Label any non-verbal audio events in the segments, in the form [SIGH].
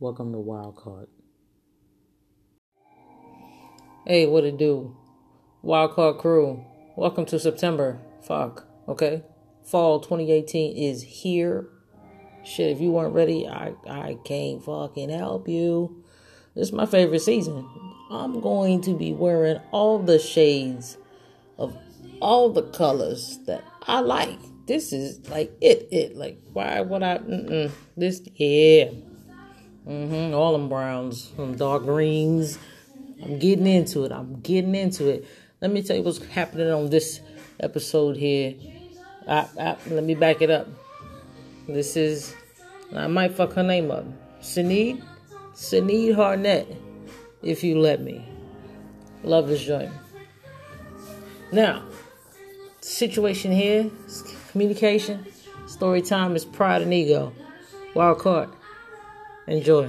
Welcome to Wildcard. Hey, what it do? Wildcard crew. Welcome to September. Fuck. Okay. Fall 2018 is here. Shit, if you weren't ready, I I can't fucking help you. This is my favorite season. I'm going to be wearing all the shades of all the colors that I like. This is like it, it. Like, why would I? Mm-mm. This, yeah. Mm-hmm. All them browns, some dark greens. I'm getting into it. I'm getting into it. Let me tell you what's happening on this episode here. I, I, let me back it up. This is, I might fuck her name up. Sinead? Sinead Harnett, if you let me. Love this joint. Now, situation here communication. Story time is pride and ego. Wild card. Enjoy.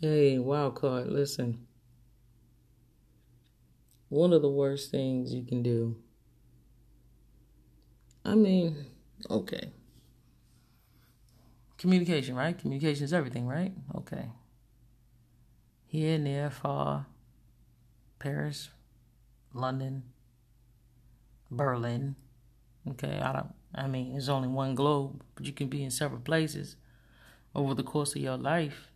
Hey, wild card, listen. One of the worst things you can do. I mean, okay. Communication, right? Communication is everything, right? Okay. Here, near, far, Paris, London, Berlin. Okay, I don't I mean, there's only one globe, but you can be in several places over the course of your life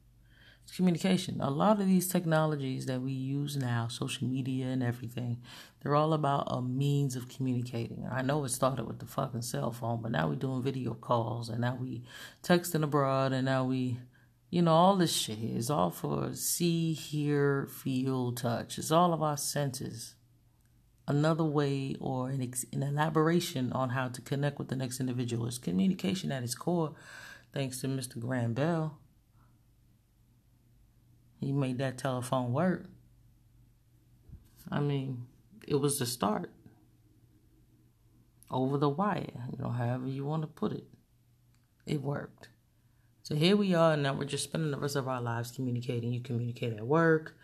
communication. A lot of these technologies that we use now, social media and everything, they're all about a means of communicating. I know it started with the fucking cell phone, but now we're doing video calls and now we texting abroad and now we, you know, all this shit is all for see, hear, feel, touch. It's all of our senses. Another way or an, ex- an elaboration on how to connect with the next individual is communication at its core, thanks to Mr. Graham Bell he made that telephone work. I mean, it was the start. Over the wire, you know, however you want to put it. It worked. So here we are, and now we're just spending the rest of our lives communicating. You communicate at work,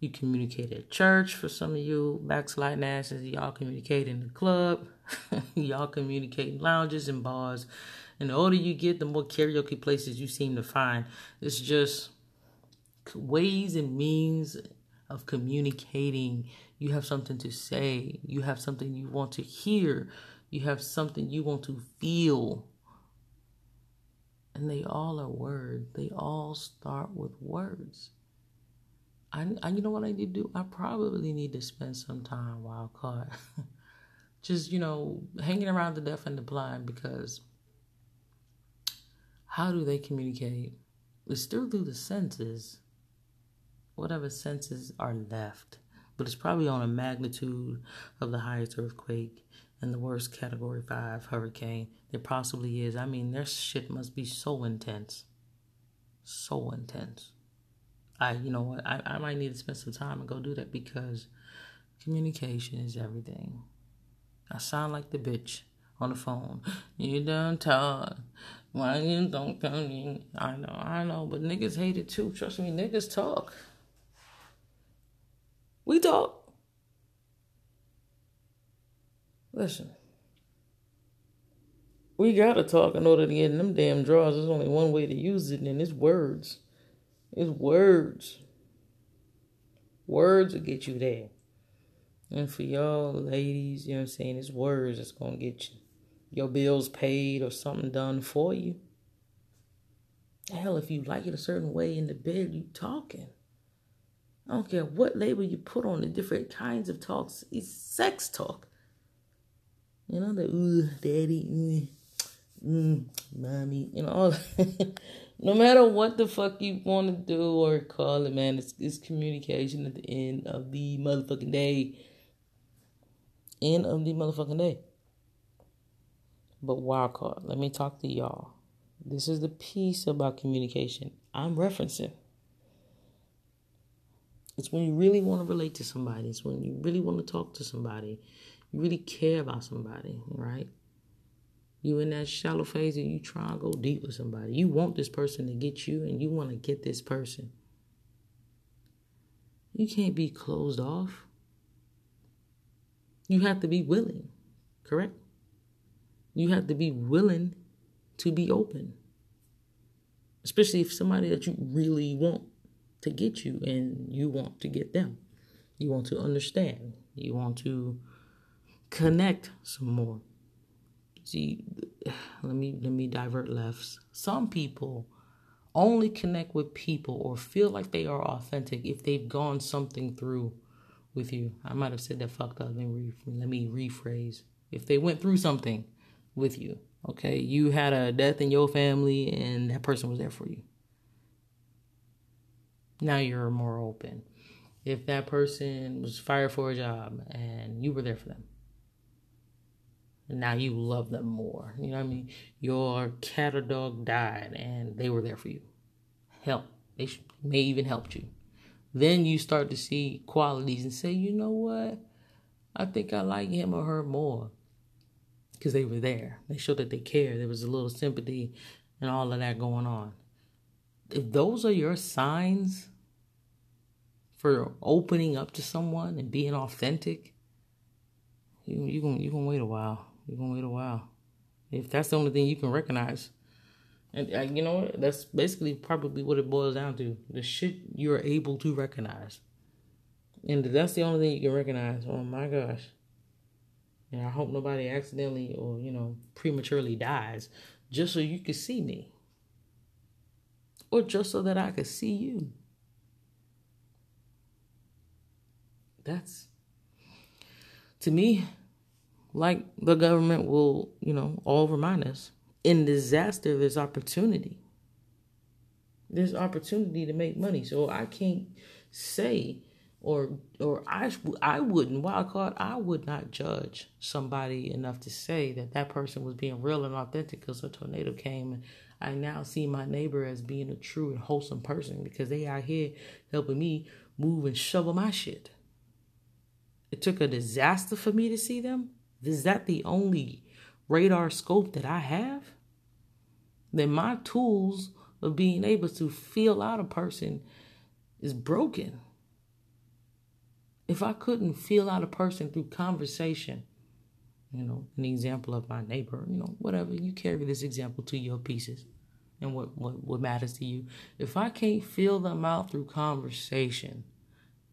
you communicate at church for some of you backsliding asses. Y'all communicate in the club, [LAUGHS] y'all communicate in lounges and bars. And the older you get, the more karaoke places you seem to find. It's just ways and means of communicating. You have something to say, you have something you want to hear, you have something you want to feel. And they all are words. They all start with words. I, I you know what I need to do? I probably need to spend some time wild card. [LAUGHS] Just, you know, hanging around the deaf and the blind because how do they communicate? It's still through the senses whatever senses are left. But it's probably on a magnitude of the highest earthquake and the worst category five hurricane there possibly is. I mean, their shit must be so intense. So intense. I, you know what, I, I might need to spend some time and go do that because communication is everything. I sound like the bitch on the phone. You done talk. Why you don't come in? I know, I know, but niggas hate it too. Trust me, niggas talk. We talk. Listen. We gotta talk in order to get in them damn drawers. There's only one way to use it, and it's words. It's words. Words will get you there. And for y'all ladies, you know what I'm saying, it's words that's gonna get you your bills paid or something done for you. Hell, if you like it a certain way in the bed, you talking. I don't care what label you put on the different kinds of talks. It's sex talk. You know, the ooh, daddy, mm, mm, mommy, you know, all [LAUGHS] no matter what the fuck you want to do or call it, man, it's, it's communication at the end of the motherfucking day. End of the motherfucking day. But wild card, let me talk to y'all. This is the piece about communication I'm referencing. It's when you really want to relate to somebody. It's when you really want to talk to somebody. You really care about somebody, right? You in that shallow phase and you try to go deep with somebody. You want this person to get you and you want to get this person. You can't be closed off. You have to be willing, correct? You have to be willing to be open. Especially if somebody that you really want to get you and you want to get them. You want to understand. You want to connect some more. See, let me let me divert lefts. Some people only connect with people or feel like they are authentic if they've gone something through with you. I might have said that fucked up. Let me, let me rephrase. If they went through something with you, okay, you had a death in your family and that person was there for you. Now you're more open. If that person was fired for a job and you were there for them, now you love them more. You know what I mean? Your cat or dog died and they were there for you. Help. They may even helped you. Then you start to see qualities and say, you know what? I think I like him or her more because they were there. They showed that they care. There was a little sympathy and all of that going on. If those are your signs for opening up to someone and being authentic, you you gonna you wait a while. You're gonna wait a while. If that's the only thing you can recognize, and uh, you know that's basically probably what it boils down to: the shit you're able to recognize, and that's the only thing you can recognize. Oh my gosh! And I hope nobody accidentally or you know prematurely dies just so you can see me, or just so that I could see you. That's to me like the government will, you know, all remind us. In disaster, there's opportunity. There's opportunity to make money. So I can't say or or I I wouldn't wild card I would not judge somebody enough to say that that person was being real and authentic because a tornado came and I now see my neighbor as being a true and wholesome person because they out here helping me move and shovel my shit. It took a disaster for me to see them. Is that the only radar scope that I have? Then my tools of being able to feel out a person is broken. If I couldn't feel out a person through conversation, you know, an example of my neighbor, you know, whatever, you carry this example to your pieces and what, what, what matters to you. If I can't feel them out through conversation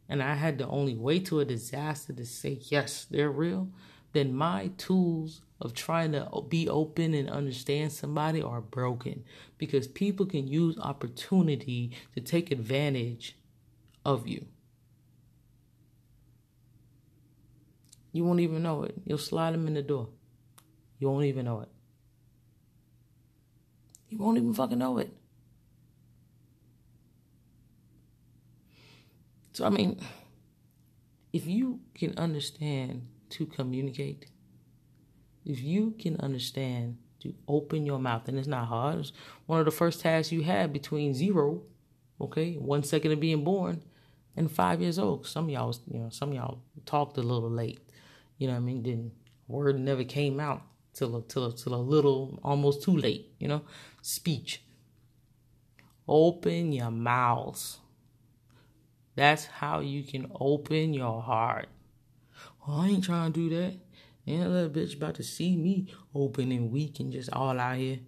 and I had to only wait to a disaster to say, yes, they're real, then my tools of trying to be open and understand somebody are broken because people can use opportunity to take advantage of you. You won't even know it. You'll slide them in the door. You won't even know it. You won't even fucking know it. So, I mean, if you can understand to communicate, if you can understand to open your mouth, and it's not hard, it's one of the first tasks you had between zero, okay, one second of being born, and five years old. Some of y'all, you know, some y'all talked a little late. You know what I mean? Didn't word never came out till a, till a, till a little almost too late. You know, speech. Open your mouths. That's how you can open your heart. Oh, I ain't trying to do that. Ain't that little bitch about to see me open and weak and just all out here.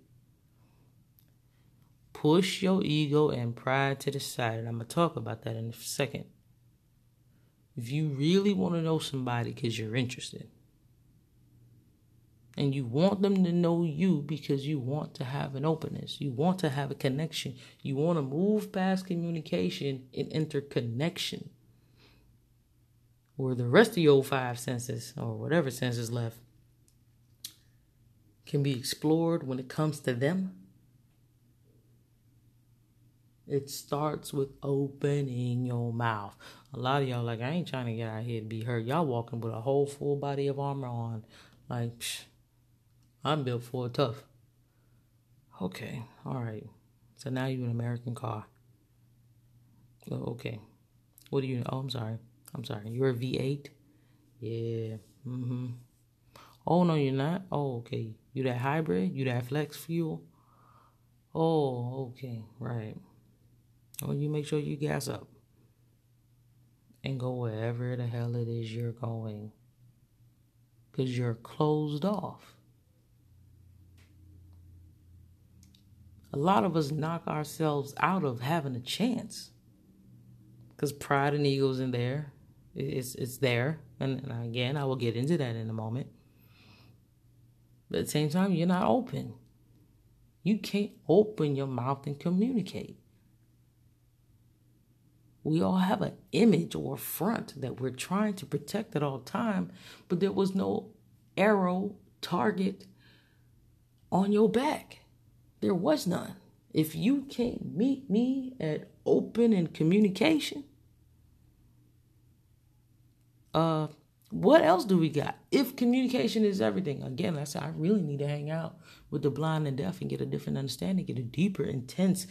Push your ego and pride to the side. And I'm going to talk about that in a second. If you really want to know somebody because you're interested, and you want them to know you because you want to have an openness, you want to have a connection, you want to move past communication and interconnection where the rest of your five senses or whatever senses left can be explored when it comes to them. It starts with opening your mouth. A lot of y'all like, I ain't trying to get out here to be hurt. Y'all walking with a whole full body of armor on. Like, psh, I'm built for tough. Okay, all right. So now you're an American car. Oh, okay. What do you? Oh, I'm sorry. I'm sorry. You're a V8. Yeah. Mm-hmm. Oh no, you're not. Oh, okay. You that hybrid? You that flex fuel? Oh, okay. Right. Well, you make sure you gas up and go wherever the hell it is you're going. Because you're closed off. A lot of us knock ourselves out of having a chance. Because pride and ego's in there. It's, it's there. And, and again, I will get into that in a moment. But at the same time, you're not open. You can't open your mouth and communicate. We all have an image or a front that we're trying to protect at all time, but there was no arrow target on your back. There was none. If you can't meet me at open and communication, uh, what else do we got? If communication is everything, again, I said I really need to hang out with the blind and deaf and get a different understanding, get a deeper, intense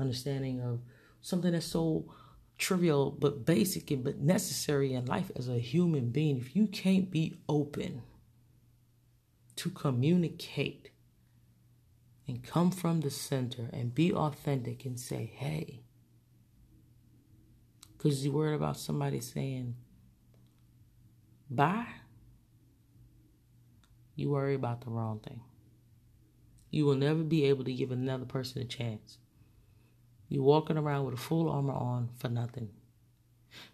understanding of something that's so trivial but basic and but necessary in life as a human being. If you can't be open to communicate and come from the center and be authentic and say hey because you're worried about somebody saying bye you worry about the wrong thing. You will never be able to give another person a chance you're walking around with a full armor on for nothing.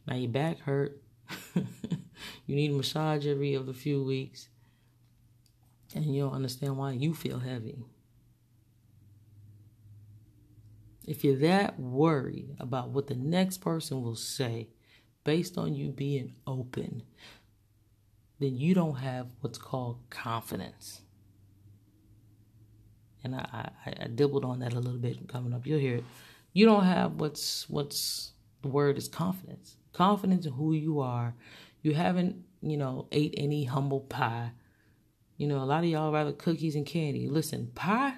Now your back hurt. [LAUGHS] you need a massage every other few weeks. And you don't understand why you feel heavy. If you're that worried about what the next person will say based on you being open, then you don't have what's called confidence. And I, I, I dibbled on that a little bit coming up. You'll hear it you don't have what's what's the word is confidence. Confidence in who you are. You haven't, you know, ate any humble pie. You know, a lot of y'all rather cookies and candy. Listen, pie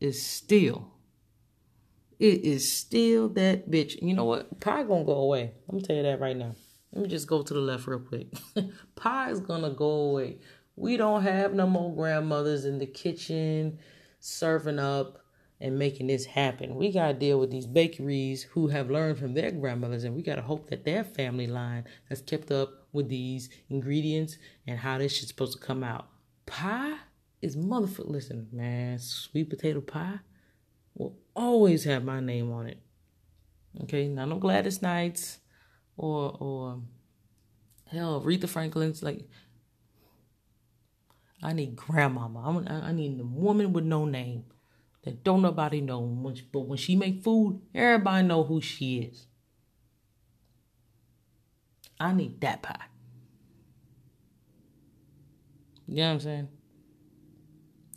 is still, it is still that bitch. You know what? Pie gonna go away. I'm gonna tell you that right now. Let me just go to the left real quick. [LAUGHS] pie is gonna go away. We don't have no more grandmothers in the kitchen serving up and making this happen. We got to deal with these bakeries who have learned from their grandmothers, and we got to hope that their family line has kept up with these ingredients and how this shit's supposed to come out. Pie is motherfucker. Listen, man, sweet potato pie will always have my name on it. Okay, not no Gladys Knights or or hell Aretha Franklin's like. I need grandmama. I need a woman with no name that don't nobody know but when she make food, everybody know who she is. I need that pie. You know what I'm saying?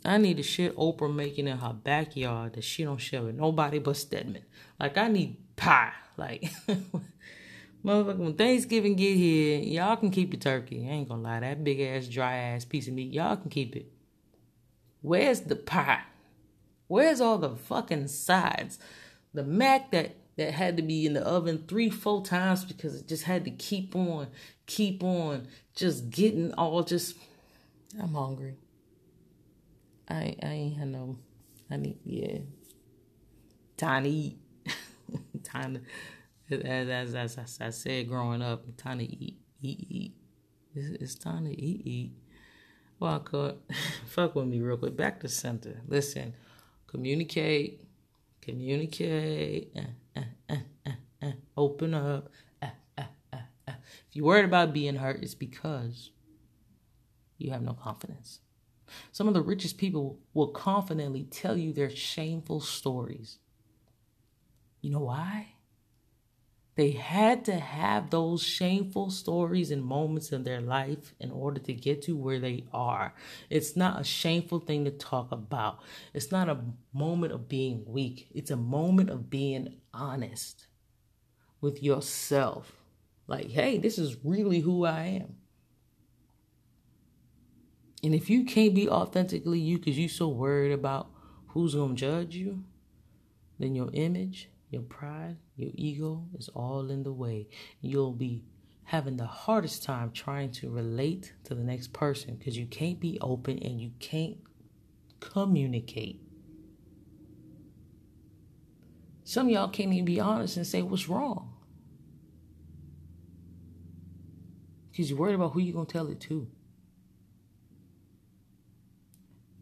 I need the shit Oprah making in her backyard that she don't share with nobody but Stedman. Like I need pie. Like [LAUGHS] motherfucker, when Thanksgiving get here, y'all can keep your turkey. I ain't gonna lie, that big ass dry ass piece of meat, y'all can keep it. Where's the pie? Where's all the fucking sides? The mac that that had to be in the oven three, four times because it just had to keep on, keep on, just getting all just. I'm hungry. I I ain't had no. I need yeah. Time to eat. [LAUGHS] time to as, as, as I said growing up, time to eat, eat, eat. It's, it's time to eat, eat. Well, I could fuck with me real quick. Back to center. Listen, communicate, communicate, uh, uh, uh, open up. If you're worried about being hurt, it's because you have no confidence. Some of the richest people will confidently tell you their shameful stories. You know why? They had to have those shameful stories and moments in their life in order to get to where they are. It's not a shameful thing to talk about. It's not a moment of being weak. It's a moment of being honest with yourself. Like, hey, this is really who I am. And if you can't be authentically you because you're so worried about who's going to judge you, then your image, your pride, your ego is all in the way. You'll be having the hardest time trying to relate to the next person because you can't be open and you can't communicate. Some y'all can't even be honest and say what's wrong. Because you're worried about who you're going to tell it to.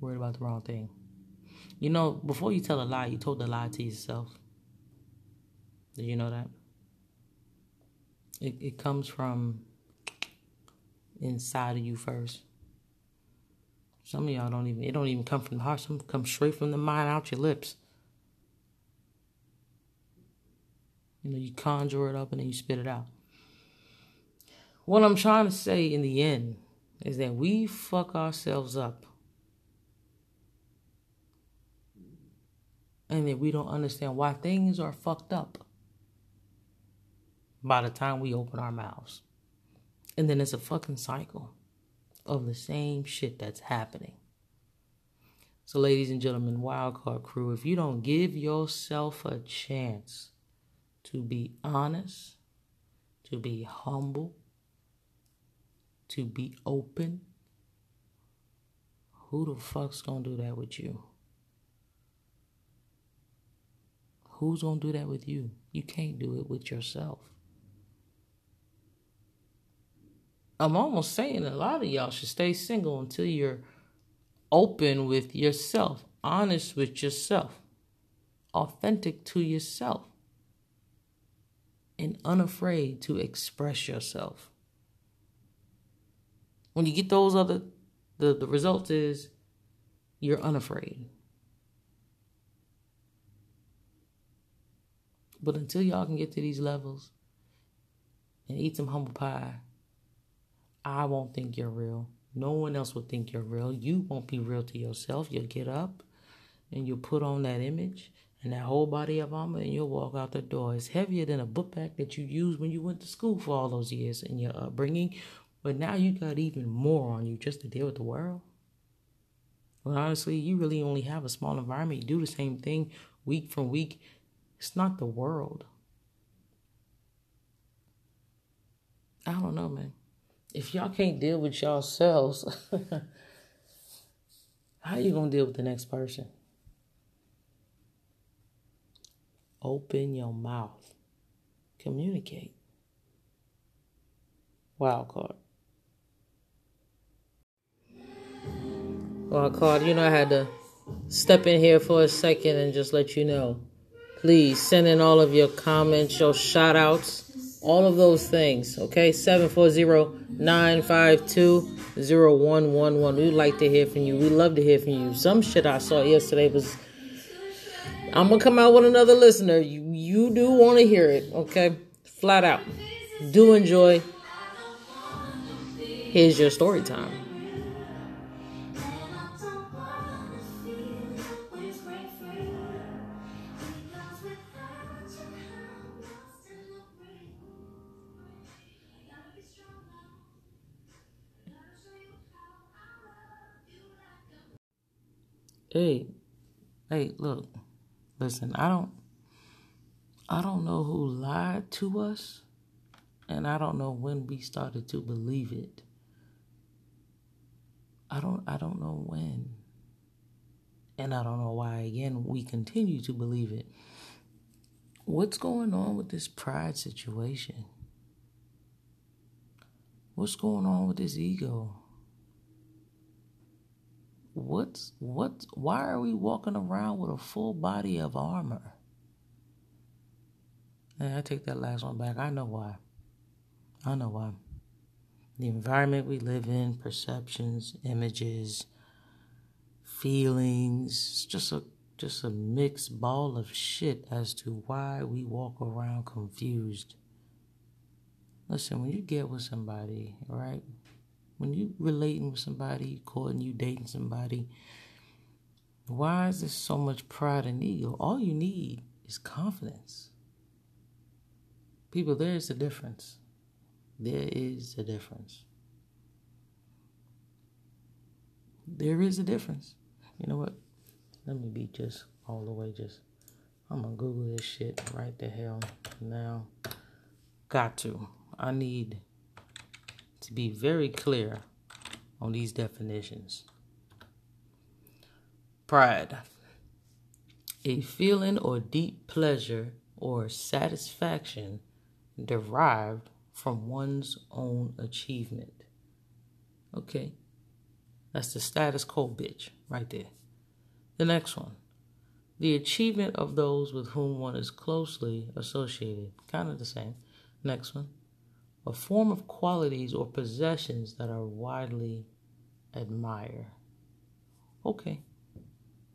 Worried about the wrong thing. You know, before you tell a lie, you told the lie to yourself. Did you know that? It, it comes from inside of you first. Some of y'all don't even, it don't even come from the heart. Some come straight from the mind out your lips. You know, you conjure it up and then you spit it out. What I'm trying to say in the end is that we fuck ourselves up. And that we don't understand why things are fucked up by the time we open our mouths. And then it's a fucking cycle of the same shit that's happening. So, ladies and gentlemen, Wildcard Crew, if you don't give yourself a chance to be honest, to be humble, to be open, who the fuck's gonna do that with you? Who's gonna do that with you? You can't do it with yourself. I'm almost saying a lot of y'all should stay single until you're open with yourself, honest with yourself, authentic to yourself, and unafraid to express yourself. When you get those other, the, the result is you're unafraid. But until y'all can get to these levels and eat some humble pie, I won't think you're real. No one else will think you're real. You won't be real to yourself. You'll get up and you'll put on that image and that whole body of armor and you'll walk out the door. It's heavier than a book bag that you used when you went to school for all those years in your upbringing. But now you got even more on you just to deal with the world. But honestly, you really only have a small environment. You do the same thing week from week. It's not the world. I don't know, man if y'all can't deal with yourselves, [LAUGHS] how you gonna deal with the next person? Open your mouth. Communicate. Wild card. Wild card, you know I had to step in here for a second and just let you know. Please send in all of your comments, your shout outs all of those things. Okay, 740-952-0111. We'd like to hear from you. We love to hear from you. Some shit I saw yesterday was I'm gonna come out with another listener. You you do want to hear it, okay? Flat out. Do enjoy. Here's your story time. Hey, hey, look, listen, I don't, I don't know who lied to us, and I don't know when we started to believe it. I don't, I don't know when, and I don't know why. Again, we continue to believe it. What's going on with this pride situation? What's going on with this ego? What's what why are we walking around with a full body of armor? And i take that last one back. I know why. I know why. The environment we live in perceptions images feelings it's just a just a mixed ball of shit as to why we walk around confused. Listen when you get with somebody right when you relating with somebody, you courting, you dating somebody, why is there so much pride and ego? All you need is confidence. People, there is a difference. There is a difference. There is a difference. You know what? let me be just all the way just. I'm gonna Google this shit right the hell now. Got to. I need to be very clear on these definitions. Pride. A feeling or deep pleasure or satisfaction derived from one's own achievement. Okay. That's the status quo bitch right there. The next one. The achievement of those with whom one is closely associated. Kind of the same. Next one. A form of qualities or possessions that are widely admired. Okay.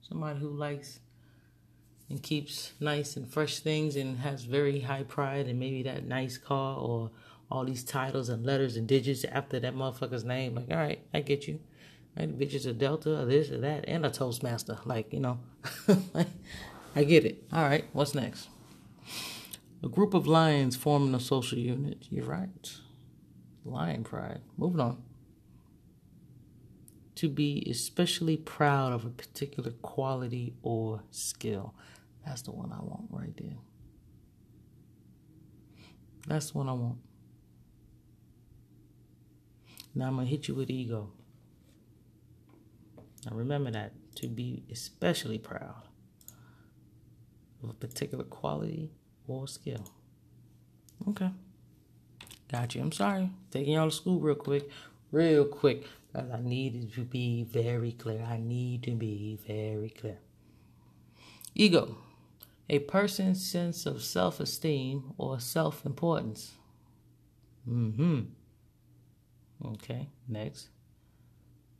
Somebody who likes and keeps nice and fresh things and has very high pride and maybe that nice car or all these titles and letters and digits after that motherfucker's name. Like, all right, I get you. Right, the a Delta or this or that and a Toastmaster. Like, you know, [LAUGHS] I get it. All right, what's next? A group of lions forming a social unit. You're right. Lion pride. Moving on. To be especially proud of a particular quality or skill. That's the one I want right there. That's the one I want. Now I'm going to hit you with ego. Now remember that to be especially proud of a particular quality or skill. Okay. Got you. I'm sorry. Taking y'all to school real quick. Real quick. I needed to be very clear. I need to be very clear. Ego. A person's sense of self esteem or self importance. Mm hmm. Okay, next.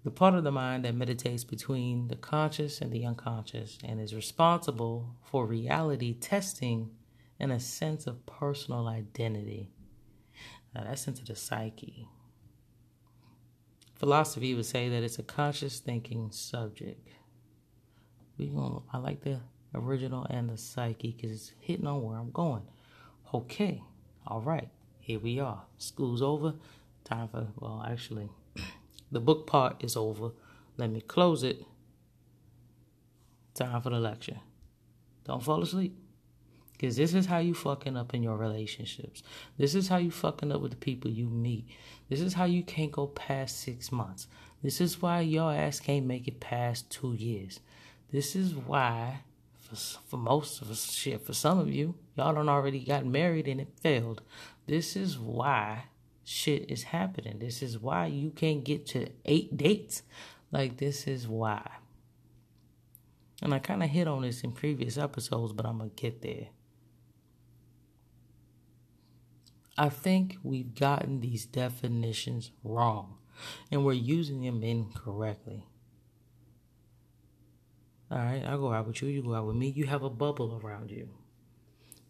The part of the mind that meditates between the conscious and the unconscious and is responsible for reality testing and a sense of personal identity. Now, that's into the psyche. Philosophy would say that it's a conscious thinking subject. We gonna, I like the original and the psyche because it's hitting on where I'm going. Okay, all right, here we are. School's over. Time for, well, actually, [CLEARS THROAT] the book part is over. Let me close it. Time for the lecture. Don't fall asleep. Because this is how you fucking up in your relationships. This is how you fucking up with the people you meet. This is how you can't go past six months. This is why your ass can't make it past two years. This is why, for, for most of us, shit, for some of you, y'all don't already got married and it failed. This is why shit is happening. This is why you can't get to eight dates. Like, this is why. And I kind of hit on this in previous episodes, but I'm going to get there. I think we've gotten these definitions wrong and we're using them incorrectly. All right, I'll go out with you, you go out with me. You have a bubble around you.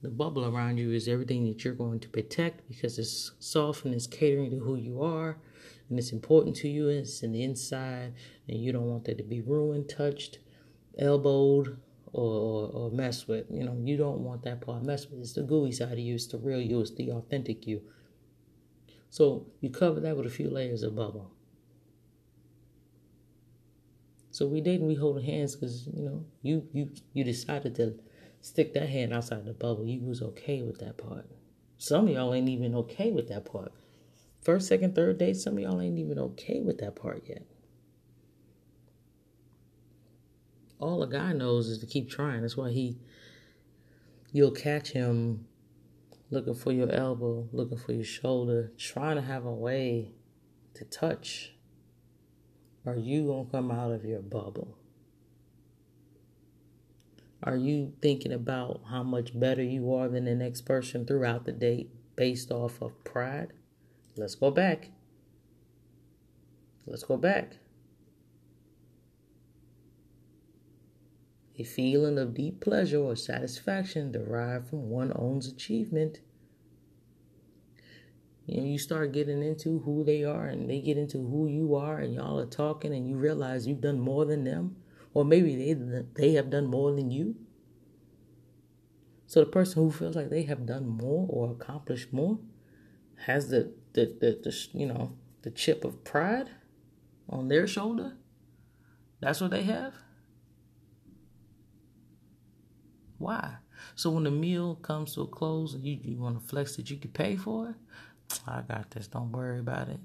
The bubble around you is everything that you're going to protect because it's soft and it's catering to who you are and it's important to you. It's in the inside and you don't want that to be ruined, touched, elbowed, or, or, messed with. You know, you don't want that part messed with. It's the gooey side of you, it's the real you, it's the authentic you. So you cover that with a few layers of bubble. So we didn't we hold hands because you know you you you decided to stick that hand outside the bubble. You was okay with that part. Some of y'all ain't even okay with that part. First, second, third date, some of y'all ain't even okay with that part yet. All a guy knows is to keep trying. That's why he you'll catch him looking for your elbow, looking for your shoulder, trying to have a way to touch. Are you gonna come out of your bubble? Are you thinking about how much better you are than the next person throughout the date based off of pride? Let's go back. Let's go back. A feeling of deep pleasure or satisfaction derived from one's own achievement. Know, you start getting into who they are and they get into who you are, and y'all are talking, and you realize you've done more than them or maybe they they have done more than you. So the person who feels like they have done more or accomplished more has the the, the, the you know the chip of pride on their shoulder. That's what they have. Why? So when the meal comes to a close and you, you want to flex that you can pay for it, I got this. Don't worry about it.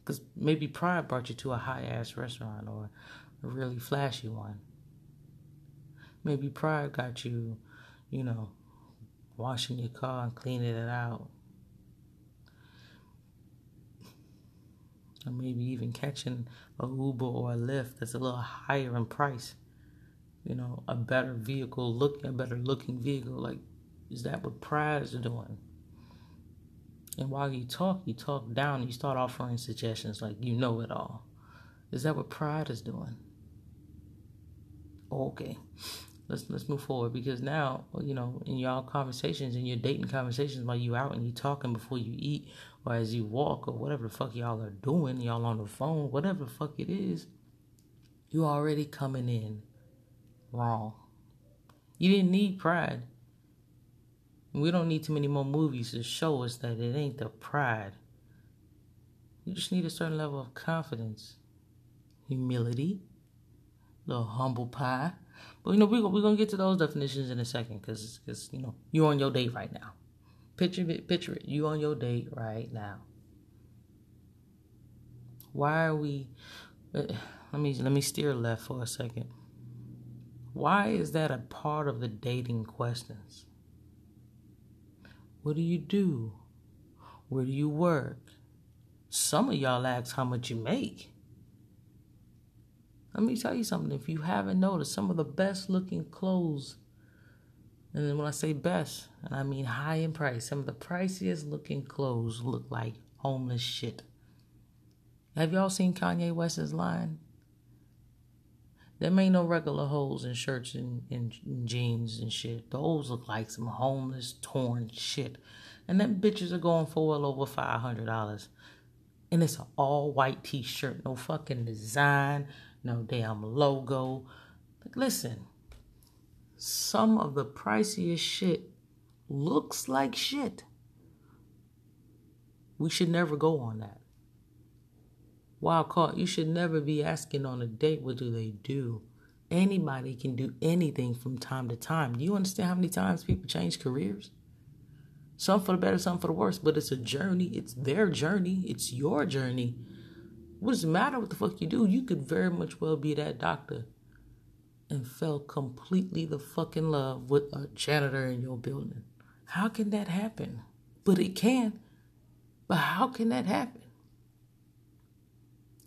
Because maybe pride brought you to a high ass restaurant or a really flashy one. Maybe pride got you, you know, washing your car and cleaning it out. Or maybe even catching a Uber or a Lyft that's a little higher in price. You know, a better vehicle, look a better looking vehicle. Like, is that what pride is doing? And while you talk, you talk down, you start offering suggestions like you know it all. Is that what pride is doing? Okay. Let's let's move forward because now, you know, in y'all conversations, in your dating conversations while you out and you talking before you eat or as you walk or whatever the fuck y'all are doing, y'all on the phone, whatever the fuck it is, you already coming in wrong. You didn't need pride. We don't need too many more movies to show us that it ain't the pride. You just need a certain level of confidence, humility, little humble pie. But you know we're we're gonna get to those definitions in a second, cause cause you know you're on your date right now. Picture it, picture it. You on your date right now. Why are we? Uh, let me let me steer left for a second. Why is that a part of the dating questions? What do you do? Where do you work? Some of y'all ask how much you make. Let me tell you something. If you haven't noticed, some of the best looking clothes, and then when I say best, and I mean high in price, some of the priciest looking clothes look like homeless shit. Have y'all seen Kanye West's line? There ain't no regular holes in shirts and, and, and, jeans and shit. Those look like some homeless, torn shit. And them bitches are going for well over $500. And it's an all white t shirt. No fucking design, no damn logo. Like, listen, some of the priciest shit looks like shit. We should never go on that. Wild card, you should never be asking on a date what do they do. Anybody can do anything from time to time. Do you understand how many times people change careers? Some for the better, some for the worse, but it's a journey. It's their journey. It's your journey. What does it matter what the fuck you do? You could very much well be that doctor and fell completely the fucking love with a janitor in your building. How can that happen? But it can. But how can that happen?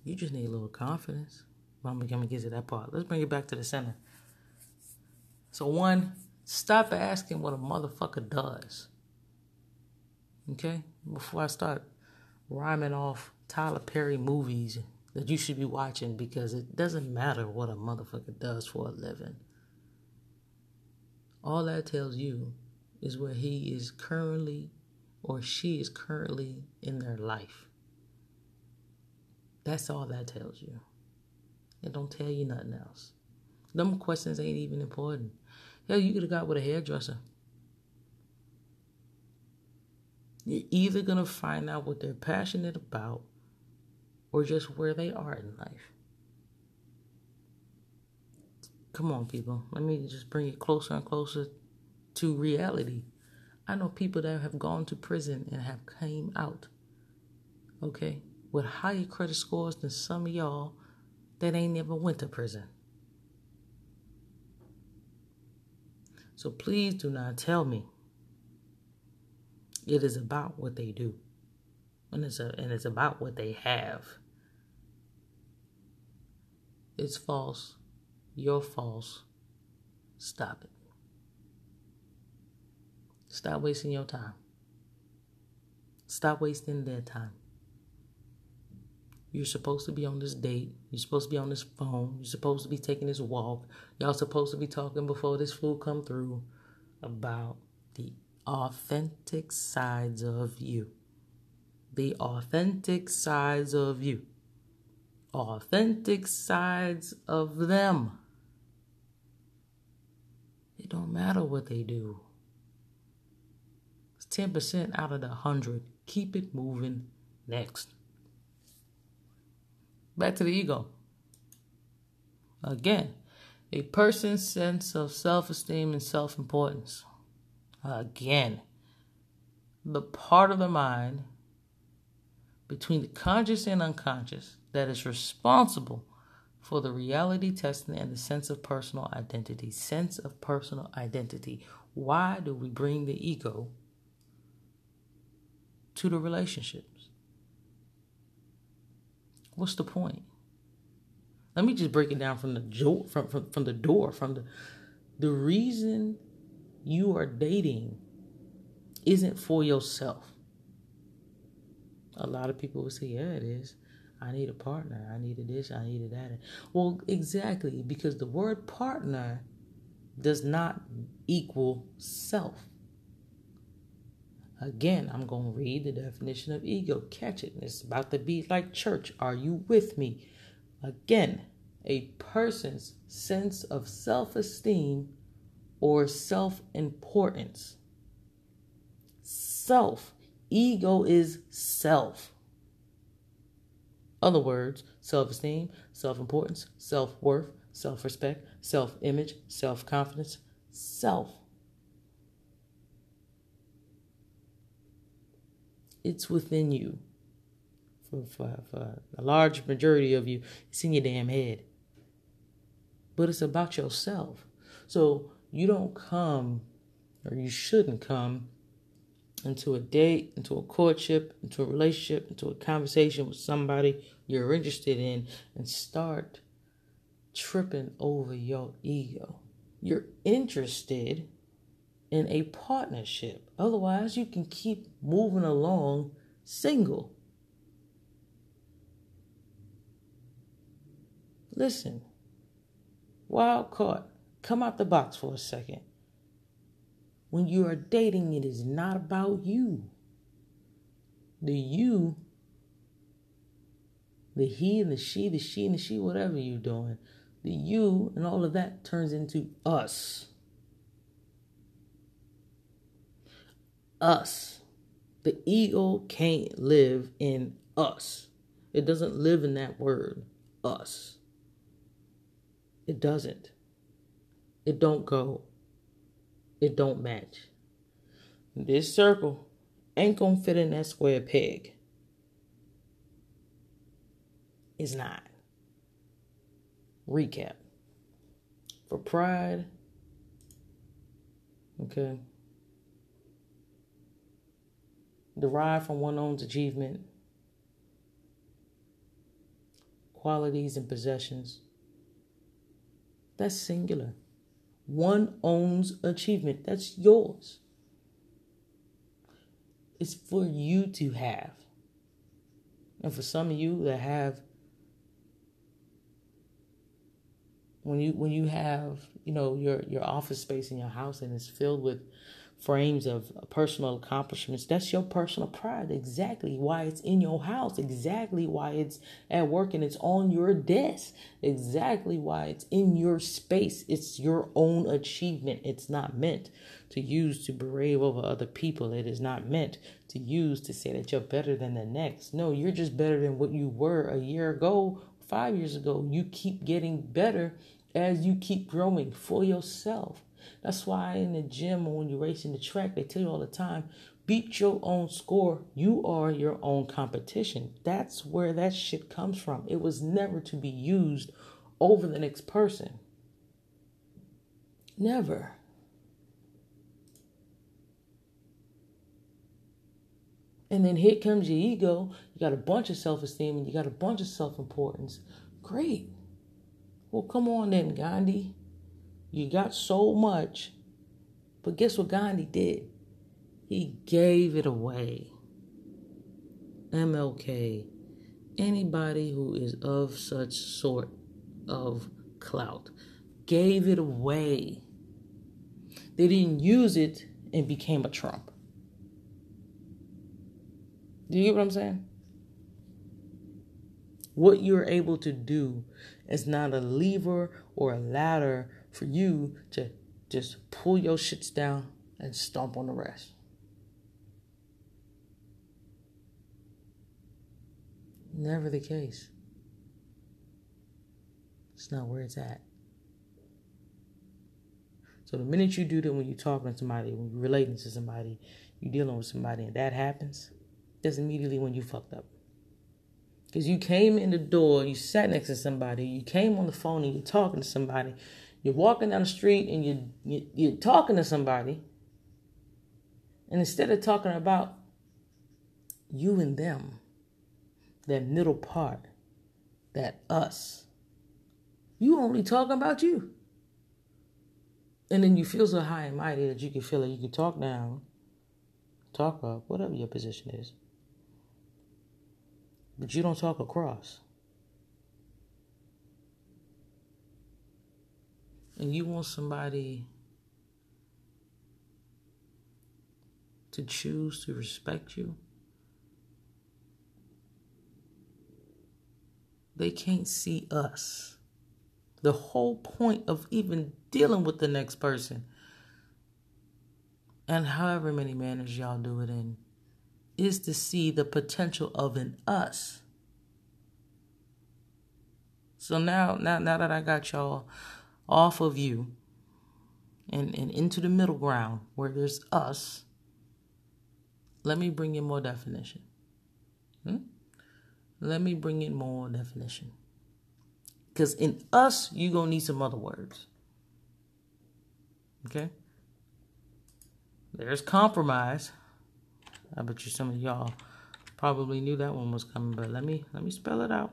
You just need a little confidence. I'm gonna get to that part. Let's bring it back to the center. So one, stop asking what a motherfucker does. Okay? Before I start rhyming off Tyler Perry movies that you should be watching because it doesn't matter what a motherfucker does for a living. All that tells you is where he is currently or she is currently in their life. That's all that tells you. It don't tell you nothing else. Them questions ain't even important. Hell, you could have got with a hairdresser. You're either gonna find out what they're passionate about or just where they are in life. Come on, people. Let me just bring it closer and closer to reality. I know people that have gone to prison and have came out. Okay? With higher credit scores than some of y'all that ain't never went to prison. So please do not tell me it is about what they do. And it's, a, and it's about what they have. It's false. You're false. Stop it. Stop wasting your time. Stop wasting their time. You're supposed to be on this date. You're supposed to be on this phone. You're supposed to be taking this walk. Y'all supposed to be talking before this fool come through about the authentic sides of you. The authentic sides of you. Authentic sides of them. It don't matter what they do. It's 10% out of the 100. Keep it moving. Next. Back to the ego. Again, A person's sense of self esteem and self importance. Again, the part of the mind between the conscious and unconscious that is responsible for the reality testing and the sense of personal identity. Sense of personal identity. Why do we bring the ego to the relationships? What's the point? Let me just break it down from the door, from, from, from the door, from the the reason you are dating isn't for yourself. A lot of people will say, yeah, it is. I need a partner. I needed this. I needed that. Well, exactly, because the word partner does not equal self. Again, I'm going to read the definition of ego. Catch it. It's about to be like church. Are you with me? Again, a person's sense of self esteem or self importance. Self. Ego is self. Other words, self esteem, self importance, self worth, self respect, self image, self confidence, self. It's within you. For, for, for a large majority of you, it's in your damn head. But it's about yourself. So you don't come, or you shouldn't come into a date, into a courtship, into a relationship, into a conversation with somebody you're interested in and start tripping over your ego. You're interested in a partnership. Otherwise, you can keep moving along single. Listen, wild card, come out the box for a second. When you are dating, it is not about you. The you, the he and the she, the she and the she, whatever you're doing, the you and all of that turns into us. Us. The ego can't live in us. It doesn't live in that word, us. It doesn't. It don't go it don't match. This circle ain't gonna fit in that square peg. It's not. Recap. For pride, okay, derived from one own's achievement, qualities, and possessions. That's singular. One owns achievement. That's yours. It's for you to have. And for some of you that have when you when you have, you know, your your office space in your house and it's filled with frames of personal accomplishments. That's your personal pride. Exactly why it's in your house. Exactly why it's at work and it's on your desk. Exactly why it's in your space. It's your own achievement. It's not meant to use to brave over other people. It is not meant to use to say that you're better than the next. No, you're just better than what you were a year ago, five years ago. You keep getting better as you keep growing for yourself. That's why in the gym or when you're racing the track, they tell you all the time beat your own score. You are your own competition. That's where that shit comes from. It was never to be used over the next person. Never. And then here comes your ego. You got a bunch of self esteem and you got a bunch of self importance. Great. Well, come on then, Gandhi. You got so much. But guess what Gandhi did? He gave it away. MLK, anybody who is of such sort of clout, gave it away. They didn't use it and became a Trump. Do you get what I'm saying? What you're able to do is not a lever or a ladder for you to just pull your shits down and stomp on the rest. Never the case. It's not where it's at. So the minute you do that when you're talking to somebody, when you're relating to somebody, you're dealing with somebody, and that happens, that's immediately when you fucked up. Because you came in the door, you sat next to somebody, you came on the phone and you're talking to somebody, you're walking down the street and you, you, are talking to somebody, and instead of talking about you and them, that middle part, that us, you only talking about you. And then you feel so high and mighty that you can feel it. You can talk down, talk up, whatever your position is. But you don't talk across. And you want somebody to choose to respect you. They can't see us. The whole point of even dealing with the next person, and however many manners y'all do it in, is to see the potential of an us. So now, now, now that I got y'all off of you and, and into the middle ground where there's us, let me bring in more definition. Hmm? Let me bring in more definition. Because in us, you're going to need some other words. Okay? There's compromise. I bet you some of y'all probably knew that one was coming, but let me let me spell it out.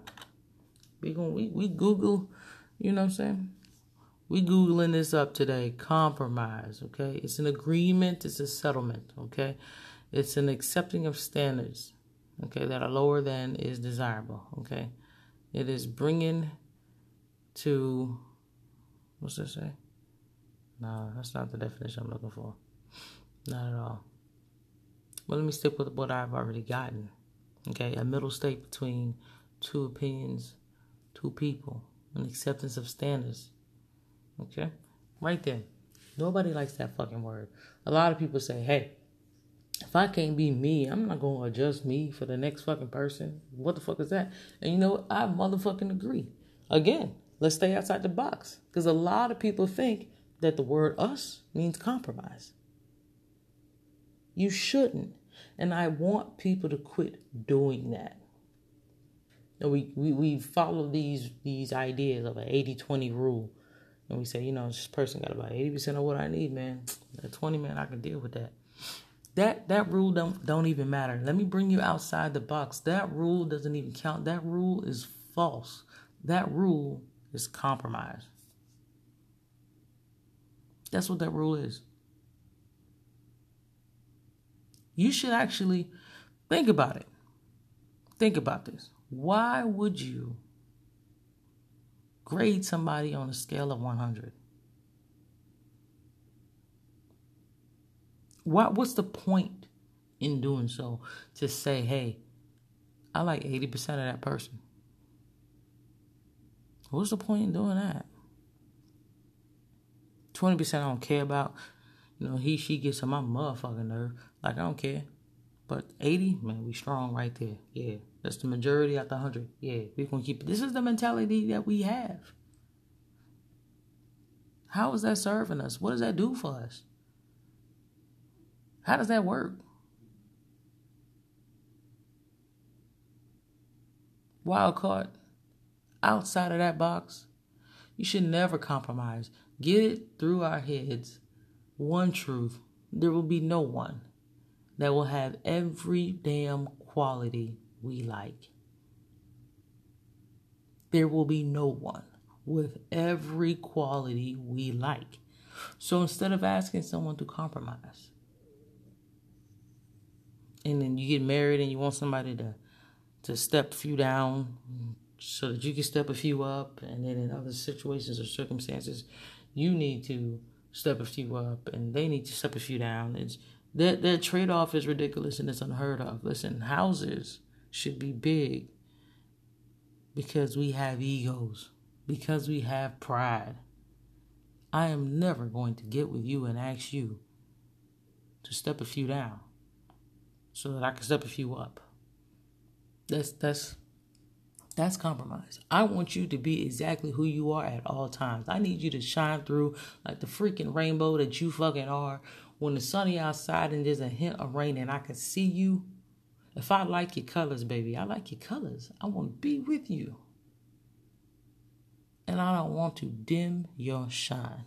We going we we Google, you know what I'm saying? We googling this up today. Compromise, okay? It's an agreement, it's a settlement, okay? It's an accepting of standards, okay, that are lower than is desirable, okay? It is bringing to, what's that say? No, that's not the definition I'm looking for. Not at all. Well, let me stick with what I've already gotten. Okay, a middle state between two opinions, two people, an acceptance of standards. Okay, right there. Nobody likes that fucking word. A lot of people say, hey, if I can't be me, I'm not going to adjust me for the next fucking person. What the fuck is that? And you know what? I motherfucking agree. Again, Let's stay outside the box. Because a lot of people think that the word us means compromise. You shouldn't. And I want people to quit doing that. We, we, we follow these these ideas of an 80-20 rule. And we say, you know, this person got about 80% of what I need, man. That 20, man, I can deal with that. That that rule don't don't even matter. Let me bring you outside the box. That rule doesn't even count. That rule is false. That rule is compromise. That's what that rule is. You should actually think about it. Think about this. Why would you grade somebody on a scale of 100? What, what's the point in doing so to say, hey, I like 80% of that person? What's the point in doing that? 20% I don't care about. You know, he, she gets on my motherfucking nerve. Like, I don't care. But 80, man, we strong right there. Yeah. That's the majority out the 100. Yeah, we're to keep it. This is the mentality that we have. How is that serving us? What does that do for us? How does that work? Wild card outside of that box. You should never compromise. Get it through our heads one truth there will be no one that will have every damn quality we like. There will be no one with every quality we like. So instead of asking someone to compromise, and then you get married and you want somebody to to step a few down, so that you can step a few up and then in other situations or circumstances you need to step a few up and they need to step a few down it's that that trade-off is ridiculous and it's unheard of listen houses should be big because we have egos because we have pride i am never going to get with you and ask you to step a few down so that i can step a few up that's that's That's compromise. I want you to be exactly who you are at all times. I need you to shine through like the freaking rainbow that you fucking are. When the sunny outside and there's a hint of rain and I can see you. If I like your colors, baby, I like your colors. I want to be with you. And I don't want to dim your shine.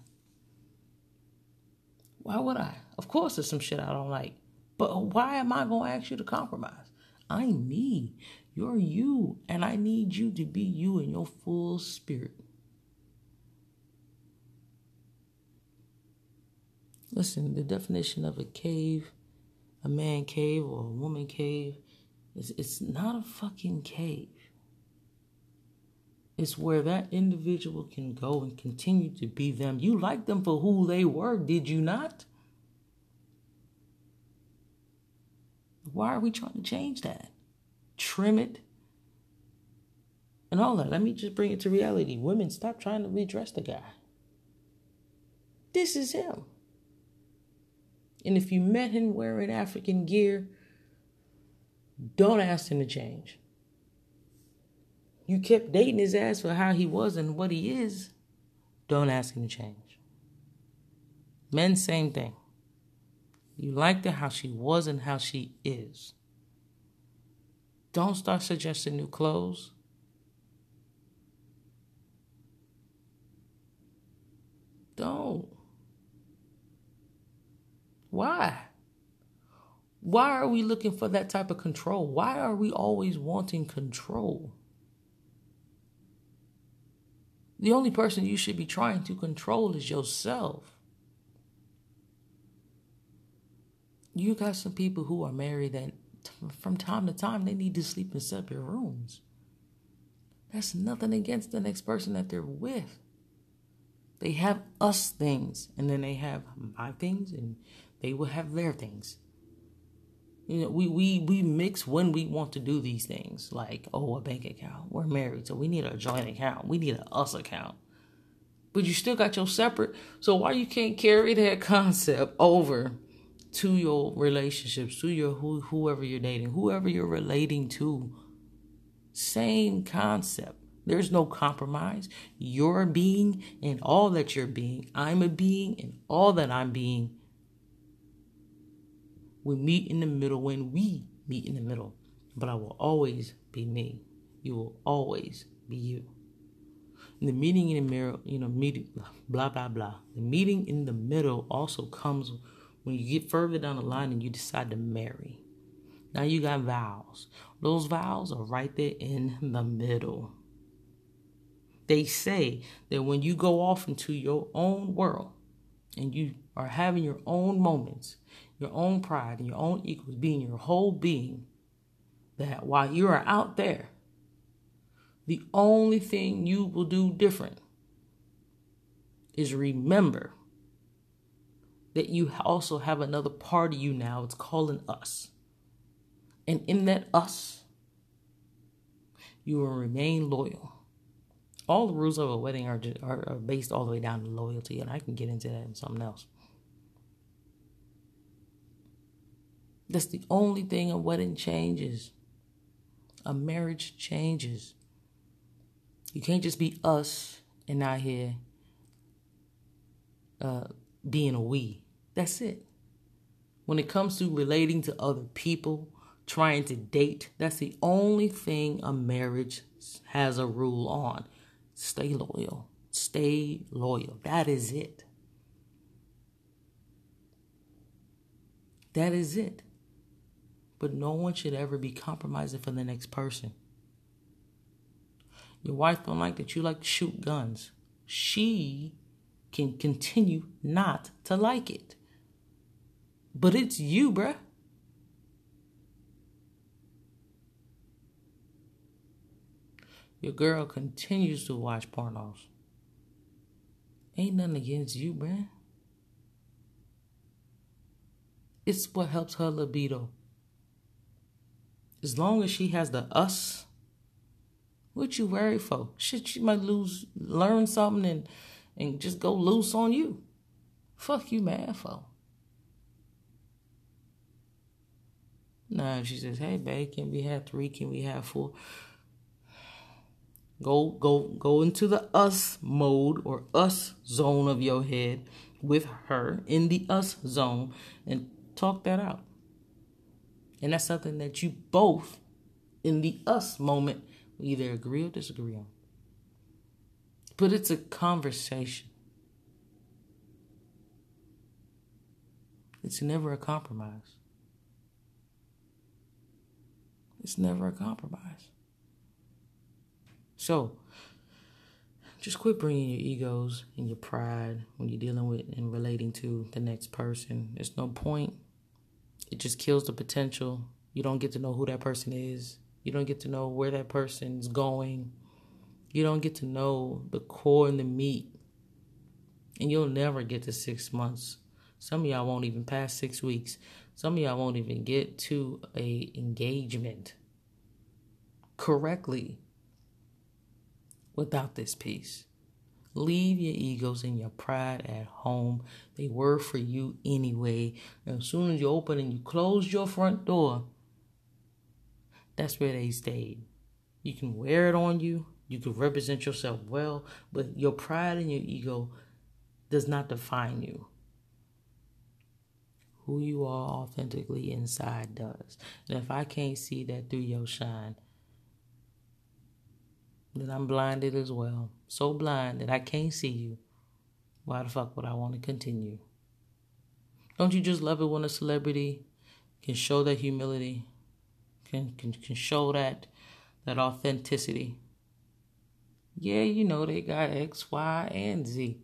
Why would I? Of course, there's some shit I don't like. But why am I going to ask you to compromise? I'm me. You're you. And I need you to be you in your full spirit. Listen, the definition of a cave, a man cave or a woman cave, is it's not a fucking cave. It's where that individual can go and continue to be them. You like them for who they were, did you not? Why are we trying to change that? Trim it and all that. Let me just bring it to reality. Women, stop trying to redress the guy. This is him. And if you met him wearing African gear, don't ask him to change. You kept dating his ass for how he was and what he is. Don't ask him to change. Men, same thing. You liked her how she was and how she is. Don't start suggesting new clothes. Don't. Why? Why are we looking for that type of control? Why are we always wanting control? The only person you should be trying to control is yourself. You got some people who are married that from time to time they need to sleep in separate rooms. That's nothing against the next person that they're with. They have us things, and then they have my things, and they will have their things. You know, we, we, we mix when we want to do these things, like, oh, a bank account. We're married, so we need a joint account. We need a us account. But you still got your separate. So why you can't carry that [LAUGHS] concept over to your relationships, to your who, whoever you're dating, whoever you're relating to? Same concept. There's no compromise. You're a being and all that you're being. I'm a being and all that I'm being we meet in the middle when we meet in the middle. But I will always be me. You will always be you. And the meeting in the middle, you know, meeting, blah, blah, blah. The meeting in the middle also comes when you get further down the line and you decide to marry. Now you got vows. Those vows are right there in the middle. They say that when you go off into your own world and you are having your own moments, your own pride and your own equals, being your whole being, that while you are out there, the only thing you will do different is remember that you also have another part of you now. It's calling us. And in that us, you will remain loyal. All the rules of a wedding are, are, are based all the way down to loyalty, and I can get into that in something else. That's the only thing a wedding changes. A marriage changes. You can't just be us and not here uh, being a we. That's it. When it comes to relating to other people, trying to date, that's the only thing a marriage has a rule on. Stay loyal. Stay loyal. That is it. That is it. But no one should ever be compromising for the next person. Your wife don't like that you like to shoot guns. She can continue not to like it. But it's you, bruh. Your girl continues to watch pornos. Ain't nothing against you, bruh. It's what helps her libido as long as she has the us, what you worry for? Shit, she might lose, learn something and and just go loose on you. Fuck you mad for? Nah, she says, hey babe, can we have three? Can we have four? Go go go into the us mode or us zone of your head with her in the us zone and talk that out. And that's something that you both in the us moment either agree or disagree on. But it's a conversation. It's never a compromise. It's never a compromise. So, just quit bringing your egos and your pride when you're dealing with and relating to the next person. There's no point. It just kills the potential. You don't get to know who that person is. You don't get to know where that person's going. You don't get to know the core and the meat. And you'll never get to six months. Some of y'all won't even pass six weeks. Some of y'all won't even get to a engagement correctly without this piece. Leave your egos and your pride at home. They were for you anyway. And as soon as you open and you close your front door, that's where they stayed. You can wear it on you, you can represent yourself well, but your pride and your ego does not define you. Who you are authentically inside does. And if I can't see that through your shine, then I'm blinded as well. So blind that I can't see you. Why the fuck would I want to continue? Don't you just love it when a celebrity can show that humility, can can, can show that that authenticity? Yeah, you know they got X, Y, and Z.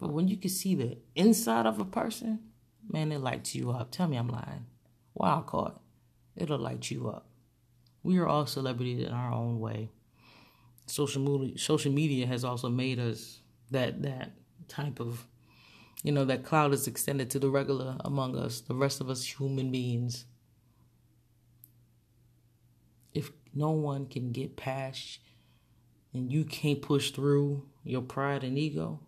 But when you can see the inside of a person, man, it lights you up. Tell me I'm lying. Wild card. It'll light you up. We are all celebrities in our own way social media social media has also made us that that type of you know that cloud is extended to the regular among us the rest of us human beings. If no one can get past and you can't push through your pride and ego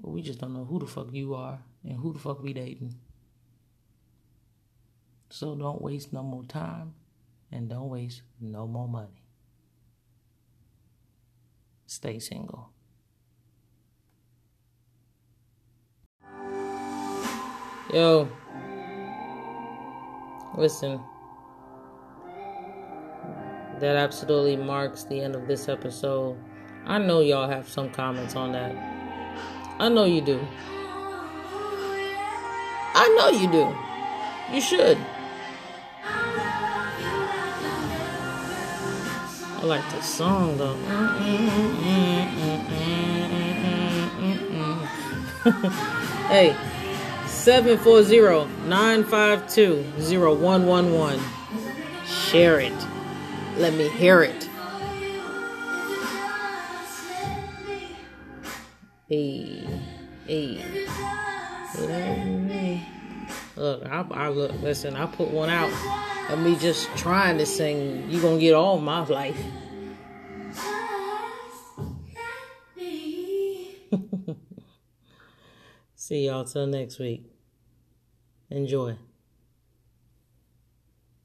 well, we just don't know who the fuck you are and who the fuck we dating. So don't waste no more time and don't waste no more money stay single. Yo, listen. That absolutely marks the end of this episode. I know y'all have some comments on that. I know you do. I know you do. You should. I like the song though. [LAUGHS] hey, 740-952-0111. Share it. Let me hear it. Hey, hey. Look, I, I look. Listen, I put one out of me just trying to sing. You gonna get all my life. [LAUGHS] See y'all till next week. Enjoy.